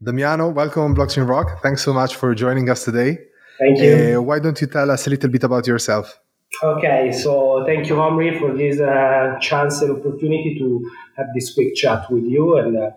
Damiano, welcome on Blockchain Rock. Thanks so much for joining us today. Thank you. Uh, why don't you tell us a little bit about yourself? Okay, so thank you, Omri, for this uh, chance and opportunity to have this quick chat with you. And uh,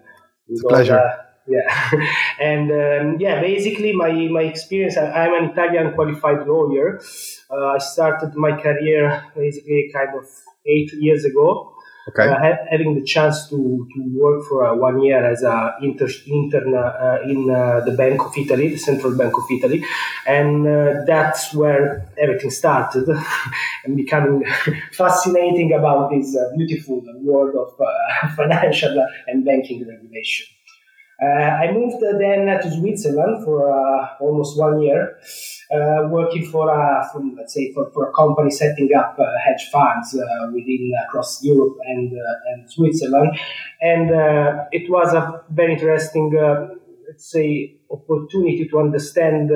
it's a pleasure. Uh, yeah, and um, yeah, basically my my experience. I, am an Italian qualified lawyer. Uh, I started my career basically kind of eight years ago Okay. Uh, having the chance to, to work for uh, one year as an inter, intern uh, in uh, the Bank of Italy, the Central Bank of Italy, and uh, that's where everything started, and becoming fascinating about this uh, beautiful world of financial and banking regulation. Uh, I moved then to Switzerland for uh, almost one year, uh, working for a, from, let's say, for, for a company setting up hedge funds within across Europe and, and Switzerland. And it was a very interesting, let's say, opportunity to understand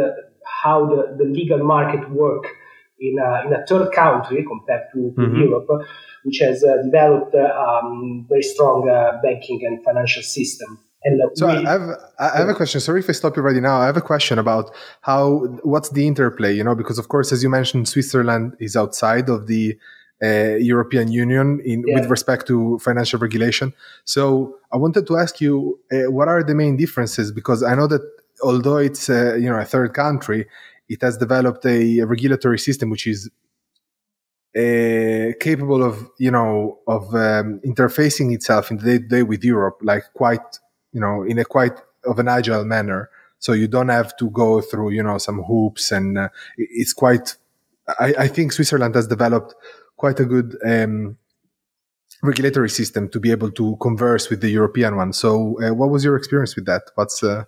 how the, the legal market work in a, in a third country compared to, to mm-hmm. Europe, which has uh, developed a um, very strong uh, banking and financial system. So I have I have a question. Sorry if I stop you already now. I have a question about how what's the interplay. You know, because of course, as you mentioned, Switzerland is outside of the uh, European Union in yeah. with respect to financial regulation. So I wanted to ask you, uh, what are the main differences? Because I know that although it's uh, you know a third country, it has developed a regulatory system which is uh, capable of you know of um, interfacing itself in the day to day with Europe, like quite you know, in a quite of an agile manner. So you don't have to go through, you know, some hoops and uh, it's quite, I, I, think Switzerland has developed quite a good, um, regulatory system to be able to converse with the European one. So, uh, what was your experience with that? What's uh...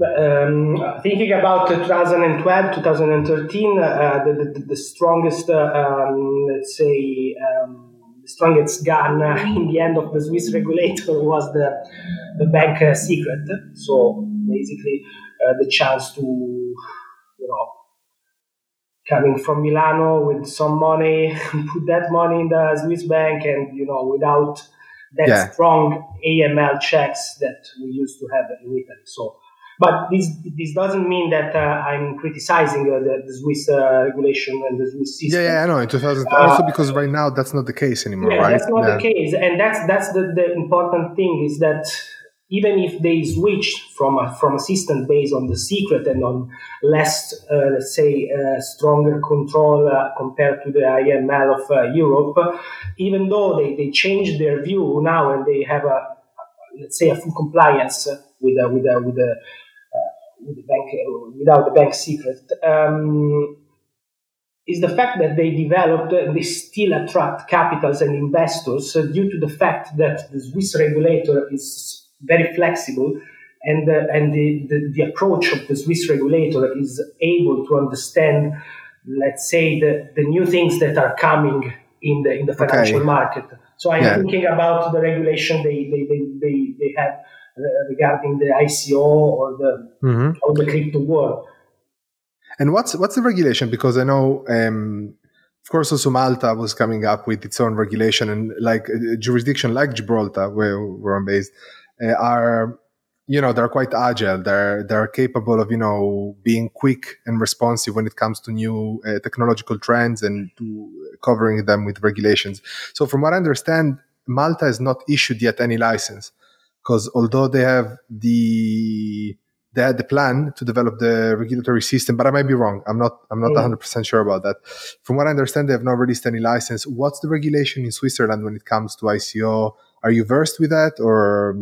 um, thinking about 2012, 2013, uh, the, the, the, strongest, uh, um, let's say, um, strongest gun in the end of the Swiss regulator was the, the bank uh, secret. So basically, uh, the chance to, you know, coming from Milano with some money, put that money in the Swiss bank, and you know, without that yeah. strong AML checks that we used to have in Italy. So but this this doesn't mean that uh, I'm criticizing uh, the, the, Swiss uh, regulation and the Swiss system. Yeah, yeah, I know. In 2000, also because right now that's not the case anymore, yeah, right? That's not yeah. the case, and that's that's the, the important thing is that even if they switched from a, from a system based on the secret and on less, uh, let's say, uh, stronger control uh, compared to the AML of uh, Europe, even though they, they changed their view now and they have a, let's say, a full compliance with with with with the bank, without the bank secret, um, is the fact that they developed and they still attract capitals and investors uh, due to the fact that the Swiss regulator is very flexible and, uh, and the, the, the, approach of the Swiss regulator is able to understand, let's say, the, the new things that are coming in the, in the financial okay. market. So I'm yeah. thinking about the regulation they, they, they, they, they have uh, regarding the ICO or the mm-hmm. or the crypto world. And what's what's the regulation? Because I know, um, of course, also Malta was coming up with its own regulation, and like a jurisdiction like Gibraltar, where, where I'm based, uh, are you know they're quite agile. They're they're capable of you know being quick and responsive when it comes to new uh, technological trends and to covering them with regulations. So, from what I understand, Malta has not issued yet any license because although they have the they had the plan to develop the regulatory system, but I might be wrong. I'm not I'm not 100 percent sure about that. From what I understand, they have not released any license. What's the regulation in Switzerland when it comes to ICO? Are you versed with that, or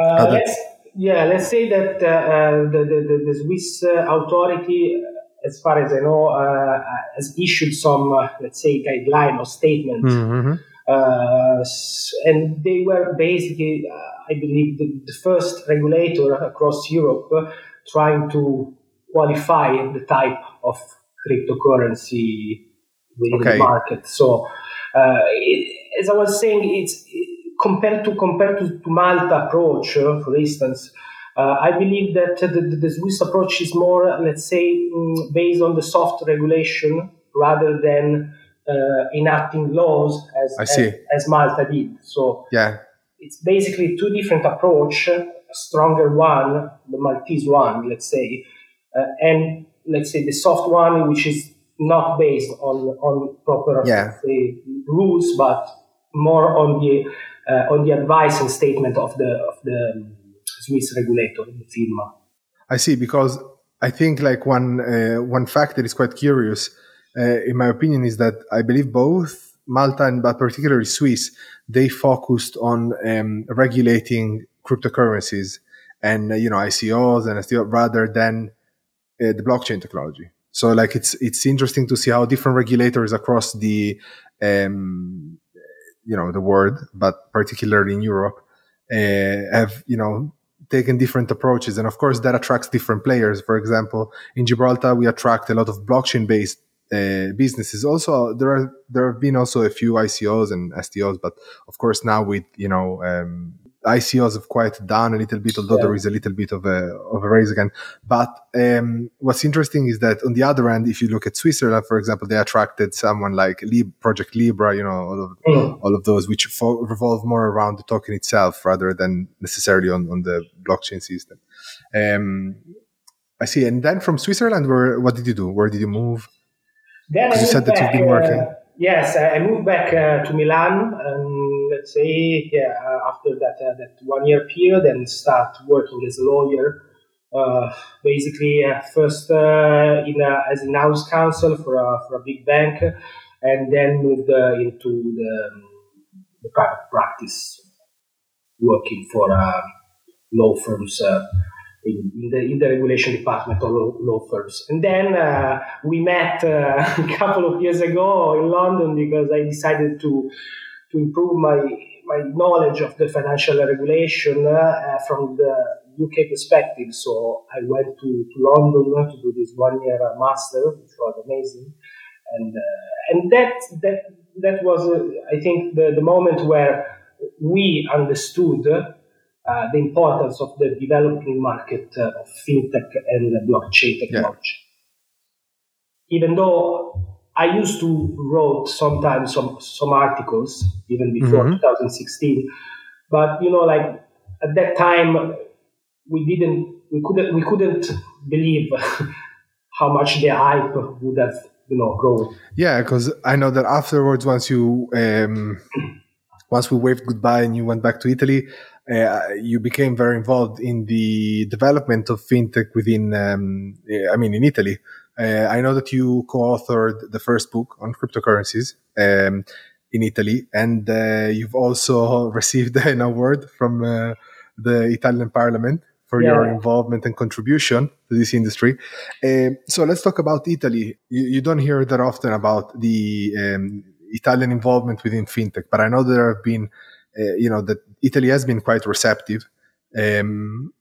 uh, let's, yeah, let's say that uh, uh, the, the, the Swiss uh, authority, as far as I know, uh, has issued some uh, let's say guideline or statement. Mm-hmm. And they were basically I believe, the, the first regulator across Europe uh, trying to qualify the type of cryptocurrency within okay. the market. So, uh, it, as I was saying, it's compared to compared to, to Malta approach, uh, for instance. Uh, I believe that the, the, Swiss approach is more, let's say, mm, based on the soft regulation rather than uh, enacting laws as, as, as Malta did. So yeah, it's basically two different approach, a stronger one, the Maltese one, let's say, uh, and let's say the soft one, which is not based on on proper yeah. say, rules, but more on the uh, on the advice and statement of the of the Swiss regulator, the FINMA. I see, because I think like one uh, one fact that is quite curious, uh, in my opinion, is that I believe both Malta and but particularly Swiss they focused on um, regulating cryptocurrencies and uh, you know ICOs and STO rather than uh, the blockchain technology. So like it's it's interesting to see how different regulators across the um, you know the world, but particularly in Europe, uh, have you know taken different approaches, and of course that attracts different players. For example, in Gibraltar, we attract a lot of blockchain based uh, businesses. Also, there are there have been also a few ICOs and STOs, but of course now with you know um, ICOs have quieted down a little bit, although yeah. there is a little bit of a of a raise again. But um, what's interesting is that on the other end, if you look at Switzerland, for example, they attracted someone like Lib- Project Libra, you know, all of mm. all of those which fo- revolve more around the token itself rather than necessarily on, on the blockchain system. Um, I see. And then from Switzerland, where what did you do? Where did you move? Then you said that you've been working. Uh, yes, I moved back uh, to Milan, and let's say, yeah, uh, after that that one year period, and start working as a lawyer. Uh, basically, uh, first in a, as an house counsel for a for a big bank, and then moved into the, the, private practice, working for a law firms in, the, in the regulation department of law, firms. And then uh, we met uh, a couple of years ago in London because I decided to to improve my my knowledge of the financial regulation uh, from the UK perspective. So I went to, to London to do this one year master, which was amazing, and uh, and that that that was uh, I think the, the moment where we understood uh, the importance of the developing market uh, of fintech and blockchain technology. Yeah. Even though I used to wrote sometimes some some articles even before mm-hmm. 2016, but you know, like at that time we didn't we couldn't we couldn't believe how much the hype would have you know grown. Yeah, because I know that afterwards, once you um, once we waved goodbye and you went back to Italy, uh, you became very involved in the development of fintech within, um, I mean, in Italy. Uh, I know that you co-authored the first book on cryptocurrencies um, in Italy, and uh, you've also received an award from uh, the Italian Parliament for yeah. your involvement and contribution to this industry. Uh, so let's talk about Italy. You, you, don't hear that often about the um, Italian involvement within fintech, but I know there have been uh, you know that Italy has been quite receptive. Um,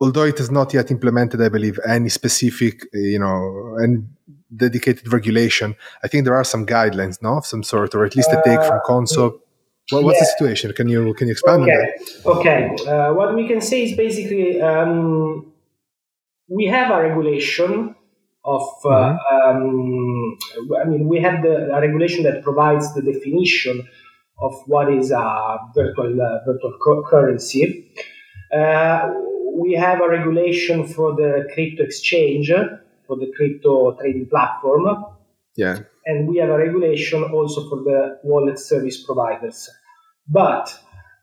although it has not yet implemented, I believe, any specific, uh, you know, and dedicated regulation. I think there are some guidelines, no, of some sort, or at least a take from uh, Consob. Well, what's yeah. the situation? Can you can you expand okay. on that? Okay. Uh, what we can say is basically um, we have a regulation of. Uh, mm-hmm. um, I mean, we have the a regulation that provides the definition of what is a virtual uh, virtual currency. Uh, we have a regulation for the crypto exchange, for the crypto trading platform. Yeah. And we have a regulation also for the wallet service providers. But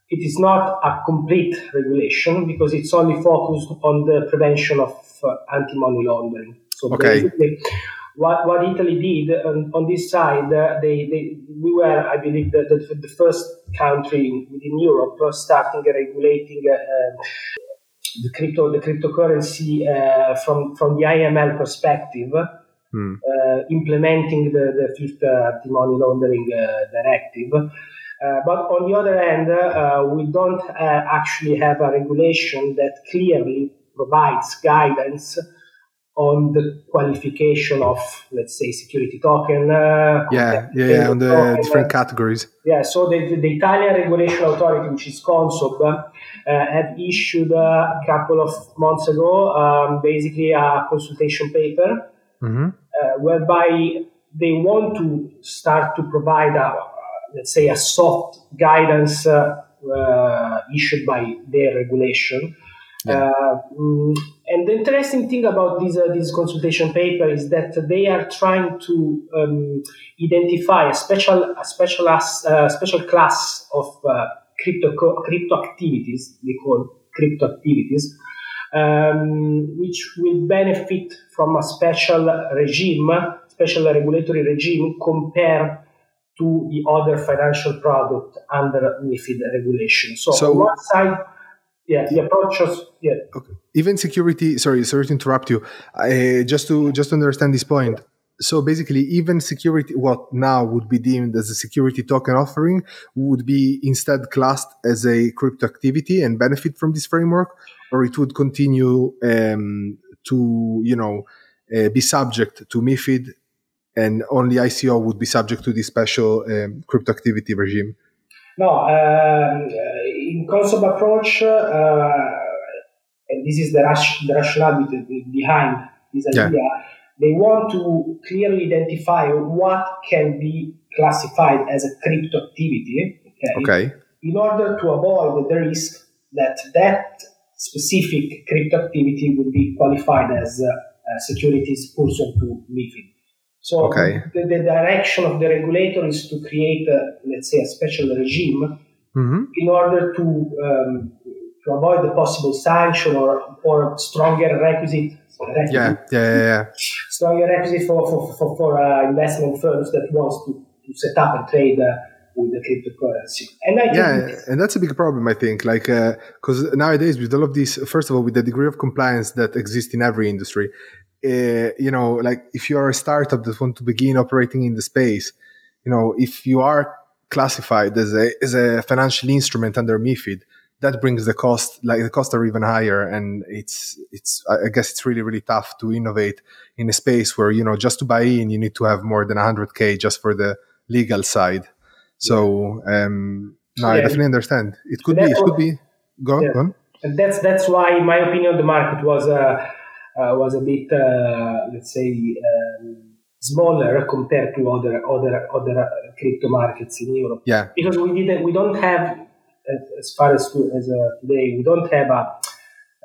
it is not a complete regulation because it's only focused on the prevention of uh, anti-money laundering. So okay. basically, what, what Italy did on, on this side, uh, they, they, we were, I believe, the, the, the first country within Europe starting regulating uh, the crypto the cryptocurrency uh, from from the AML perspective, hmm. uh, implementing the, the fifth uh, anti-money laundering uh, directive. but on the other hand, we don't actually have a regulation that clearly provides guidance on the qualification of, let's say, security token. Uh, yeah, yeah, yeah, on the token. different categories. Yeah, so the, the Italian Regulation Authority, which is Consob, uh, have issued a couple of months ago um, basically a consultation paper mm-hmm. uh, whereby they want to start to provide a, let's say, a soft guidance uh, uh, issued by their regulation. Yeah. Uh, mm, and the interesting thing about this, uh, this consultation paper is that they are trying to um, identify a special, a special, uh, special class of uh, crypto, crypto activities, they call crypto activities, um, which will benefit from a special regime, special regulatory regime compared to the other financial product under MIFID regulation. So, so on one side, yeah, the approach was yeah. Okay. Even security. Sorry, sorry to interrupt you. Uh, just to just to understand this point. So basically, even security, what now would be deemed as a security token offering, would be instead classed as a crypto activity and benefit from this framework, or it would continue um, to, you know, uh, be subject to MIFID and only ICO would be subject to this special um, crypto activity regime? No, um, in Consob approach, uh, and this is the, ras- the rationale behind this idea, yeah. they want to clearly identify what can be classified as a crypto activity. Okay. okay. In order to avoid the risk that that specific crypto activity would be qualified as uh, securities pursuant to MIFID. So okay. the, the, direction of the regulator is to create, a, let's say, a special regime mm-hmm. in order to um, to avoid the possible sanction or or stronger requisite. requisite yeah, yeah, yeah, yeah. Stronger requisite for for for, for uh, investment firms that wants to, to set up and trade. Uh, with the cryptocurrency. And I yeah, and that's a big problem, I think. Like, because uh, nowadays, with all of this, first of all, with the degree of compliance that exists in every industry, uh, you know, like if you are a startup that want to begin operating in the space, you know, if you are classified as a as a financial instrument under MiFID, that brings the cost like the costs are even higher, and it's it's I guess it's really really tough to innovate in a space where you know just to buy in you need to have more than 100k just for the legal side. So um, no, yeah. I definitely understand. It could be. It could be. Go, yeah. on. And that's that's why, in my opinion, the market was. Uh, uh, was a bit, uh, let's say, um, smaller compared to other other other uh, crypto markets in Europe. Yeah. Because we didn't, we don't have, as far as to, as today, we don't have a,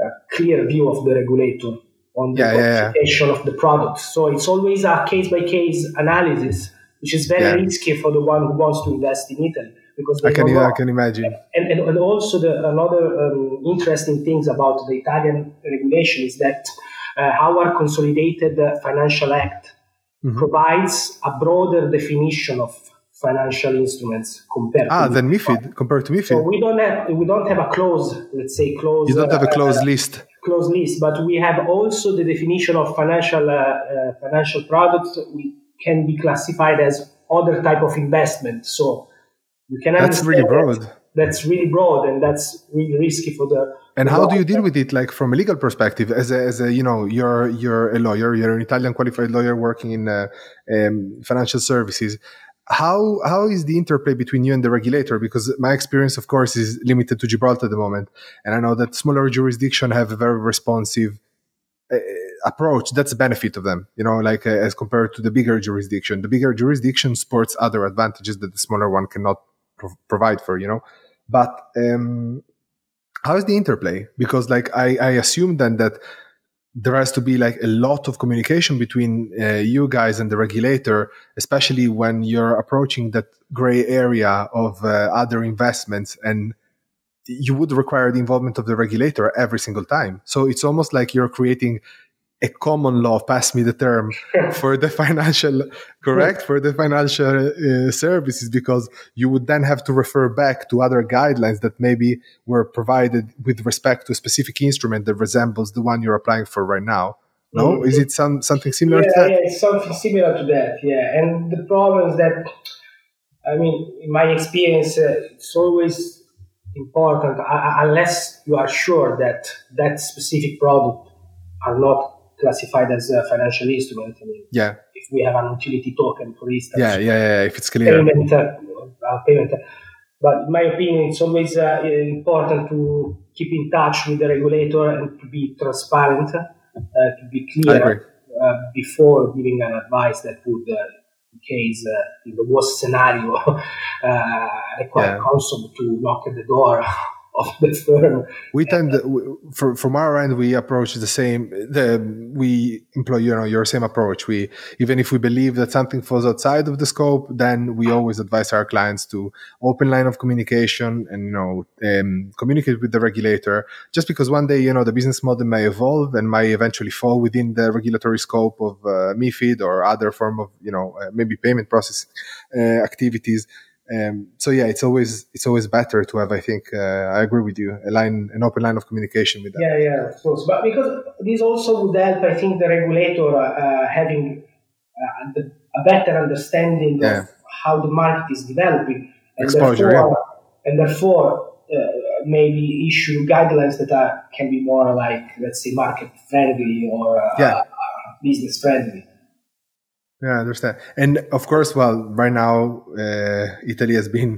a, clear view of the regulator on the yeah, yeah, yeah. of the product. So it's always a case by case analysis, which is very risky for the one who wants to invest in Italy because I can, I can imagine. And, and, and also the another um, interesting things about the Italian regulation is that uh, our consolidated financial act mm-hmm. provides a broader definition of financial instruments compared ah, to than MIFID compared to MIFID. So we don't have we don't have a close, let's say close. You don't have a closed uh, list. Closed list, but we have also the definition of financial uh, uh, financial products. We can be classified as other type of investment. So you can that's really broad. That that's really broad and that's really risky for the and how do you deal with it like from a legal perspective? As a, as a you know you're you're a lawyer you're an italian qualified lawyer working in uh, um, financial services. How how is the interplay between you and the regulator? Because my experience of course is limited to gibraltar at the moment. And i know that smaller jurisdiction have a very responsive uh, approach. That's a benefit of them you know like uh, as compared to the bigger jurisdiction. The bigger jurisdiction sports other advantages that the smaller one cannot pro- provide for you know but um, how is the interplay? Because like I, I assume then that there has to be like a lot of communication between uh, you guys and the regulator, especially when you're approaching that gray area of uh, other investments and you would require the involvement of the regulator every single time. So it's almost like you're creating a common law, pass me the term, for the financial, correct, for the financial uh, services, because you would then have to refer back to other guidelines that maybe were provided with respect to a specific instrument that resembles the one you're applying for right now. No, mm-hmm. is it some something similar yeah, to that? Yeah, it's something similar to that. Yeah, and the problem is that, I mean, in my experience, uh, it's always important uh, unless you are sure that that specific product are not classified as a financial instrument. I mean, yeah. If we have an utility token, for instance. Yeah, yeah, yeah. If it's clear. Payment, uh, uh, payment. But in my opinion, it's always uh, important to keep in touch with the regulator and to be transparent, uh, to be clear uh, before giving an advice that would uh, case, uh, in the worst scenario, uh, require yeah. Consob to knock at the door of the firm. We tend, for, from our end, we approach the same. The we employ, you know, your same approach. We even if we believe that something falls outside of the scope, then we always advise our clients to open line of communication and you know um, communicate with the regulator. Just because one day you know the business model may evolve and may eventually fall within the regulatory scope of uh, MiFID or other form of you know uh, maybe payment process uh, activities um, so yeah, it's always it's always better to have. I think uh, I agree with you. A line, an open line of communication with them. Yeah, yeah, of course. But because this also would help, I think the regulator uh, having uh, the, a better understanding yeah. of how the market is developing, and Exposure, therefore, yeah. and therefore uh, maybe issue guidelines that are can be more like let's say market friendly or uh, yeah. business friendly. Yeah, I understand. And of course, well, right now, uh, Italy has been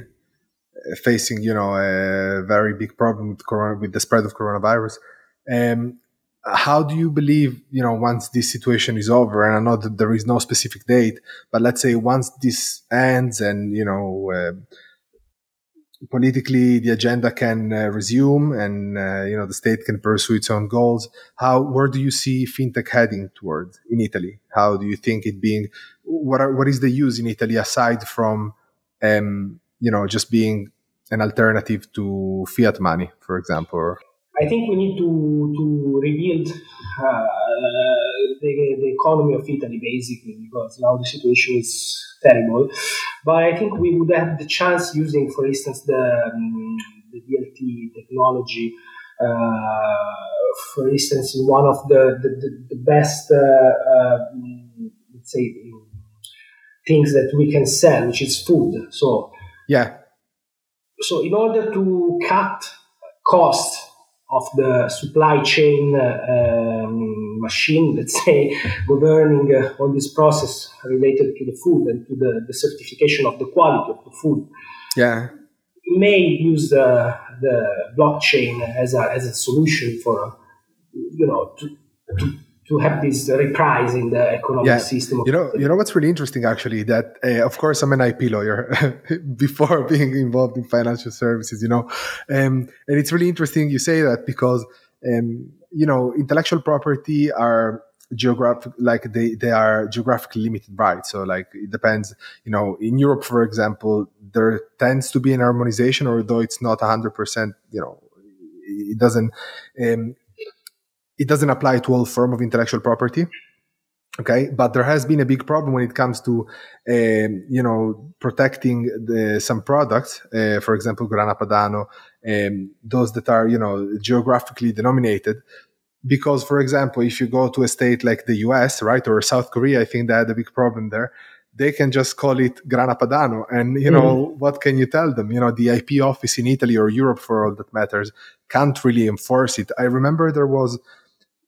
uh, facing, you know, a very big problem with corona, with the spread of coronavirus. Um, how do you believe, you know, once this situation is over, and I know that there is no specific date, but let's say once this ends and, you know, uh, politically the agenda can uh, resume and uh, you know the state can pursue its own goals. How where do you see fintech heading toward in italy? How do you think it being what are, what is the use in italy aside from um, you know just being an alternative to fiat money for example I think we need to to rebuild uh, the, the economy of Italy basically because now the situation is terrible. But I think we would have the chance using, for instance, the, um, the DLT technology. Uh, for instance, in one of the the, the, the best, uh, uh, let's say, things that we can sell, which is food. So yeah. So in order to cut costs of the supply chain uh, um, machine, let's say, governing uh, on this process related to the food and to the, the certification of the quality of the food. Yeah. May use the, the blockchain as a, as a solution for, you know, to, to to have this reprise in the economic yeah. system. you know, you know what's really interesting actually that uh, of course I'm an IP lawyer before being involved in financial services. You know, um, and it's really interesting you say that because um, you know intellectual property are geographic like they they are geographically limited right so like it depends you know in europe for example there tends to be an harmonization although it's not 100% you know it doesn't um, it doesn't apply to all form of intellectual property okay? But there has been a big problem when it comes to um, you know protecting the, some products uh, for example grana padano um, those that are you know geographically denominated. Because for example if you go to a state like the us right or south korea i think they had a big problem there they can just call it grana padano. And you know mm. what can you tell them? You know the ip office in italy or europe for all that matters can't really enforce it. I remember there was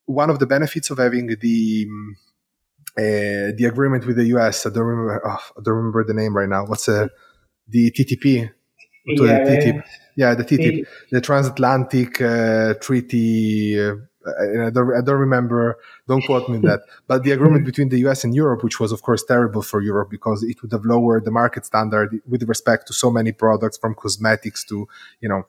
one of the benefits of having the uh, the agreement with the US, I don't remember. Oh, I don't remember the name right now. What's uh, the TTP? Yeah, the TTIP. yeah, the TTIP, the Transatlantic uh, Treaty. Uh, I don't, I don't remember. Don't quote me on that. But the agreement between the US and Europe, which was of course terrible for Europe because it would have lowered the market standard with respect to so many products, from cosmetics to you know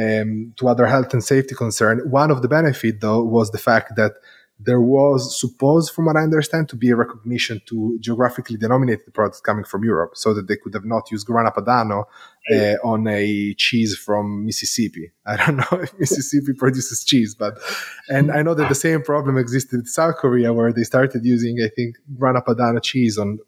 um, to other health and safety concern. One of the benefit, though, was the fact that there was supposed, from what I understand, to be a recognition to geographically denominated products coming from Europe, so that they could have not used Grana Padano uh, on a cheese from Mississippi. I don't know if Mississippi produces cheese, but and I know that the same problem existed in South Korea, where they started using, I think, Grana Padano cheese on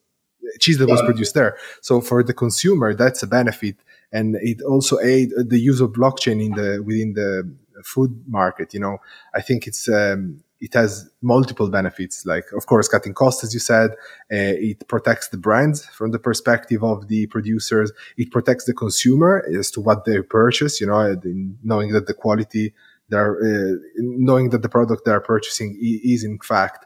cheese that was produced there. So for the consumer, that's a benefit and it also aid the use of blockchain in the within the food market. You know, I think it's um, it has multiple benefits. Like, of course, cutting costs, as you said. Uh, it protects the brands from the perspective of the producers. It protects the consumer as to what they purchase. You know, knowing that the quality they're uh, knowing that the product they're purchasing is in fact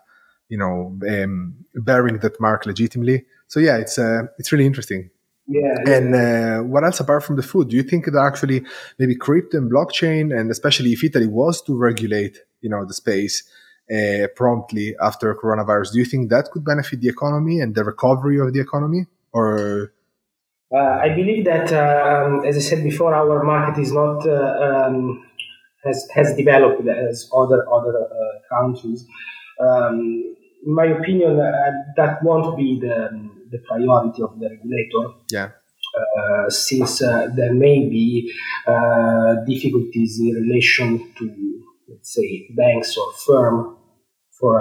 you know um, bearing that mark legitimately. So yeah, it's uh, it's really interesting. Yeah. And uh, what else apart from the food? Do you think that actually maybe crypto and blockchain, and especially if Italy was to regulate, you know, the space uh, promptly after coronavirus, do you think that could benefit the economy and the recovery of the economy? or uh, I believe that, um, as I said before, our market is not uh, um, has has developed as other other uh, countries. Um, in my opinion, uh, that won't be the the priority of the regulator. Yeah. Uh, since uh, there may be difficulties in relation to, let's say, banks or firm for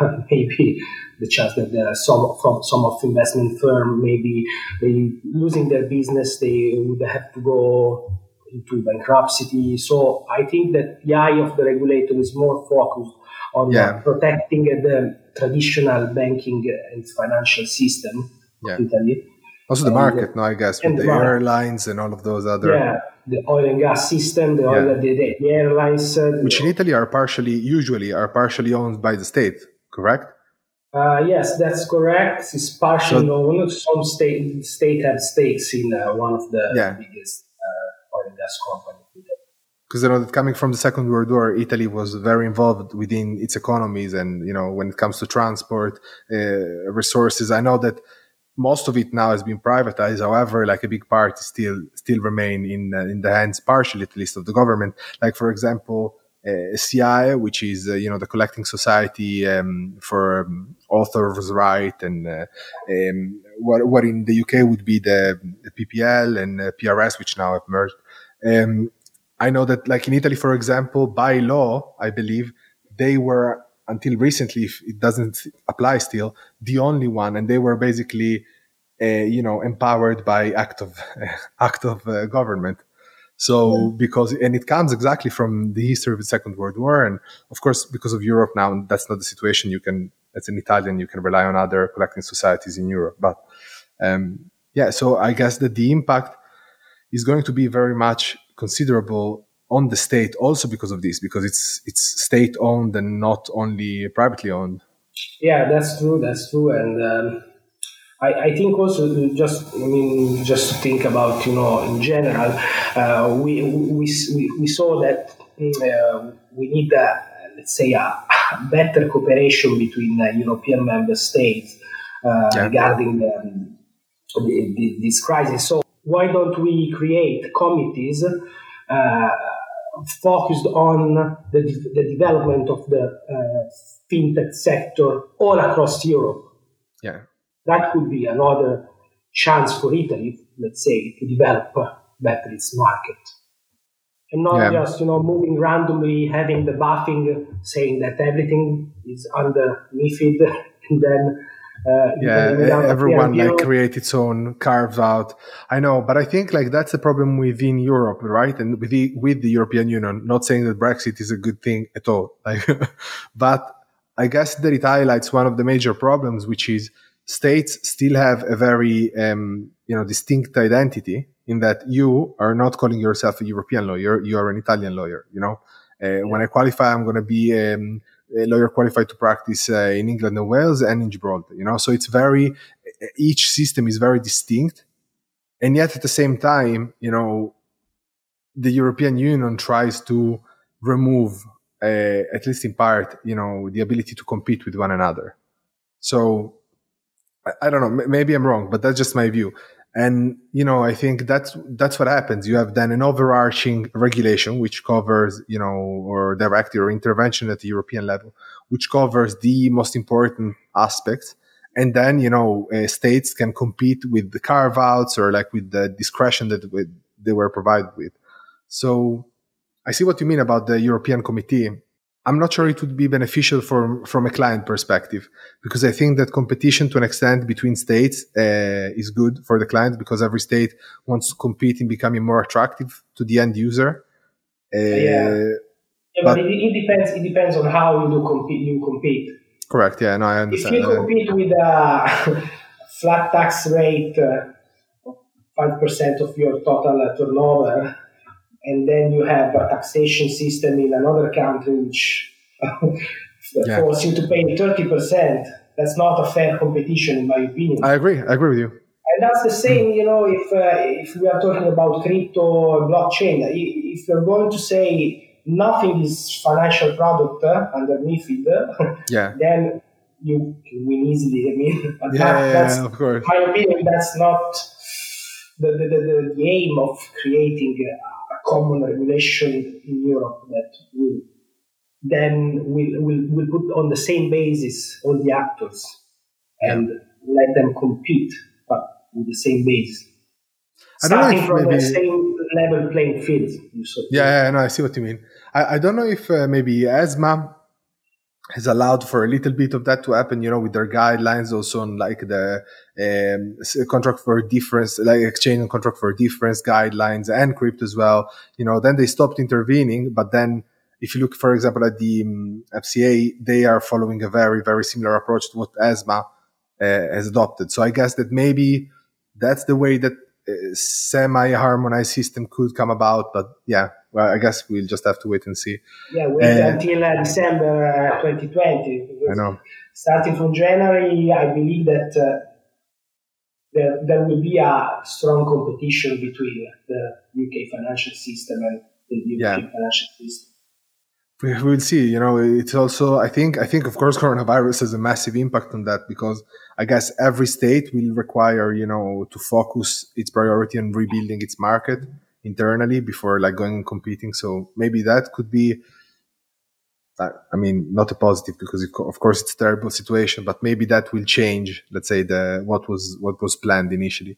maybe the chance that there are some from some of investment firm maybe they losing their business they would have to go into bankruptcy so i think that the eye of the regulator is more focused on yeah. protecting the traditional banking and financial system yeah. of italy also the and, market no i guess with the, the airlines and all of those other yeah the oil and gas system, the, yeah. oil, the, the, airlines, uh, which in Italy are partially, usually are partially owned by the state, correct? Uh, yes, that's correct. It's partially so, owned. Some state state have stakes in uh, one of the yeah. biggest uh, oil and gas companies. Because you know, that coming from the Second World War, Italy was very involved within its economies, and you know, when it comes to transport uh, resources, I know that most of it now has been privatized. However, like a big part still still remain in uh, in the hands, partially at least, of the government. Like for example, uh, SIAE, which is uh, you know the collecting society um, for um, authors' right, and uh, um, what what in the UK would be the, the PPL and uh, PRS, which now have merged. I know that, like in Italy, for example, by law, I believe they were until recently, if it doesn't apply still, the only one, and they were basically, uh, you know, empowered by act of act of uh, government. So yeah. because and it comes exactly from the history of the Second World War, and of course because of Europe now, that's not the situation. You can, as an Italian, you can rely on other collecting societies in Europe, but um, yeah. So I guess that the impact is going to be very much considerable on the state also because of this because it's it's state owned and not only privately owned. Yeah that's true that's true. And um, I, I, think also just I mean just to think about you know in general uh, we, we, we saw that uh, we need uh, let's say a better cooperation between European member states uh, yeah. regarding the, this crisis. So why don't we create committees uh, focused on the, the development of the uh, fintech sector all across Europe. Yeah, that could be another chance for Italy, let's say, to develop better its market, and not yeah. just you know moving randomly, having the buffing, saying that everything is under MiFID, and then uh, yeah, everyone like create its own carves out. I know, but I think like that's a problem within Europe, right? And with the with the European Union. Not saying that Brexit is a good thing at all, like, but I guess that it highlights one of the major problems, which is states still have a very um, you know distinct identity in that you are not calling yourself a European lawyer, you are an Italian lawyer. You know, uh, yeah. when I qualify, I'm going to be um, lawyer qualified to practice uh, in England and Wales and in Gibraltar. You know, so it's very each system is very distinct, and yet at the same time, you know, the European Union tries to remove, uh, at least in part, you know, the ability to compete with one another. So I, I don't know, maybe I'm wrong, but that's just my view. And, you know, I think that's, that's what happens. You have then an overarching regulation, which covers, you know, or directive or intervention at the European level, which covers the most important aspects. And then, you know, uh, states can compete with the carve outs or like with the discretion that they were provided with. So I see what you mean about the European committee. I'm not sure it would be beneficial from from a client perspective because I think that competition to an extent between states uh, is good for the client because every state wants to compete in becoming more attractive to the end user. Uh, yeah. yeah, but, but it, it, depends. It depends on how you do compete. You compete. Correct. Yeah, no, I understand. If you compete with a flat tax rate, uh, five uh, percent of your total turnover and then you have a taxation system in another country which yeah. forces you to pay 30%. That's not a fair competition, in my opinion. I agree. I agree with you. And that's the same, you know, if, uh, if we are talking about crypto or blockchain, if you're going to say nothing is financial product uh, under MIFID, yeah. then you can win easily. I mean, yeah, that, that's, yeah, of course. my opinion, that's not the, the, the, the aim of creating a, common regulation in Europe that will then will, will, will put on the same basis all the actors and let them compete, but with the same base. I Starting from maybe... the same level playing field. Yeah, yeah, no, I see what you mean. I, I don't know if uh, maybe ESMA has allowed for a little bit of that to happen, you know, with their guidelines also on like the um, contract for difference, like exchange and contract for difference guidelines and crypto as well. You know, then they stopped intervening, but then if you look, for example, at the um, FCA, they are following a very, very similar approach to what ESMA uh, has adopted. So I guess that maybe that's the way that semi-harmonized system could come about. But yeah, well, I guess we'll just have to wait and see. Yeah, wait uh, until uh, December uh, 2020. I know. Starting from January, I believe that uh, there, there will be a strong competition between the UK financial system and the European yeah. financial system we will see. You know, it's also I think I think of course coronavirus has a massive impact on that because I guess every state will require you know to focus its priority on rebuilding its market internally before like going and competing. So maybe that could be. I mean, not a positive because of course it's a terrible situation, but maybe that will change. Let's say the what was what was planned initially.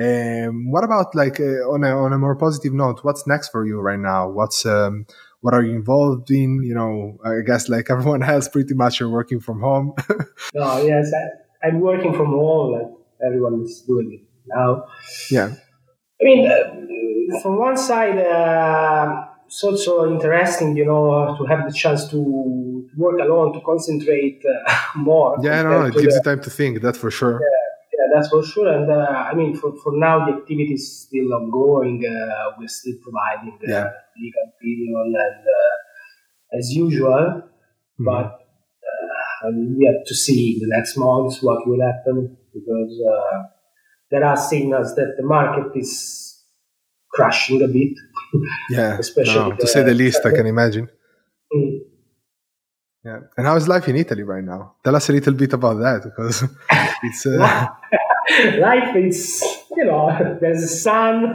Um, what about like uh, on a on a more positive note? What's next for you right now? What's um, what are you involved in? You know, I guess like everyone else, pretty much you're working from home. no, yes, I, am working from home, like everyone is doing it now. Yeah. I mean, uh, from one side, uh, it's also interesting, you know, to have the chance to work alone, to concentrate uh, more. Yeah, no, no, it gives the, you time to think. That's for sure. Yeah, that's for sure. And uh, I mean, for, for now, the activity is still ongoing. Uh, we're still providing the yeah. legal opinion and uh, as usual, mm-hmm. but uh, we have to see in the next months what will happen because uh, there are signals that the market is crashing a bit. yeah, especially no, to say the least, I can imagine. Mm. Yeah. And how is life in Italy right now? Tell us a little bit about that because it's. Uh... life is, you know, there's a sun,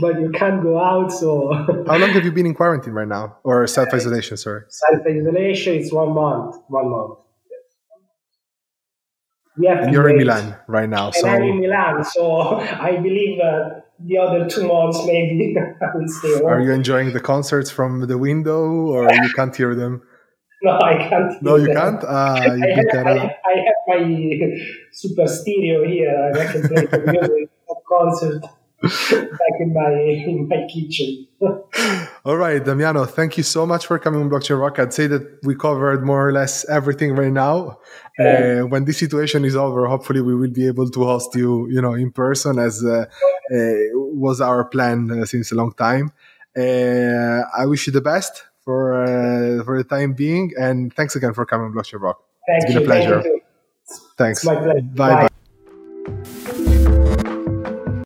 but you can't go out. So. how long have you been in quarantine right now, or self isolation? Sorry. Self isolation It's one month. One month. Have and you're in Milan right now. And so I'm in Milan, so I believe uh, the other two months maybe I will stay home. Are you enjoying the concerts from the window, or you can't hear them? No, I can't. No, you can't. Ah, you I, have, I, I, have my super stereo here. I can play the music at concert back in my in my kitchen. All right, Damiano, thank you so much for coming on Blockchain Rock. I'd say that we covered more or less everything right now. Uh, when this situation is over, hopefully we will be able to host you, you know, in person as uh, uh, was our plan uh, since a long time. Uh, I wish you the best for uh, for the time being. And thanks again for coming, on Blockchain Rock. Thank it's been you, a pleasure. Thanks. It's my pleasure. Bye. bye.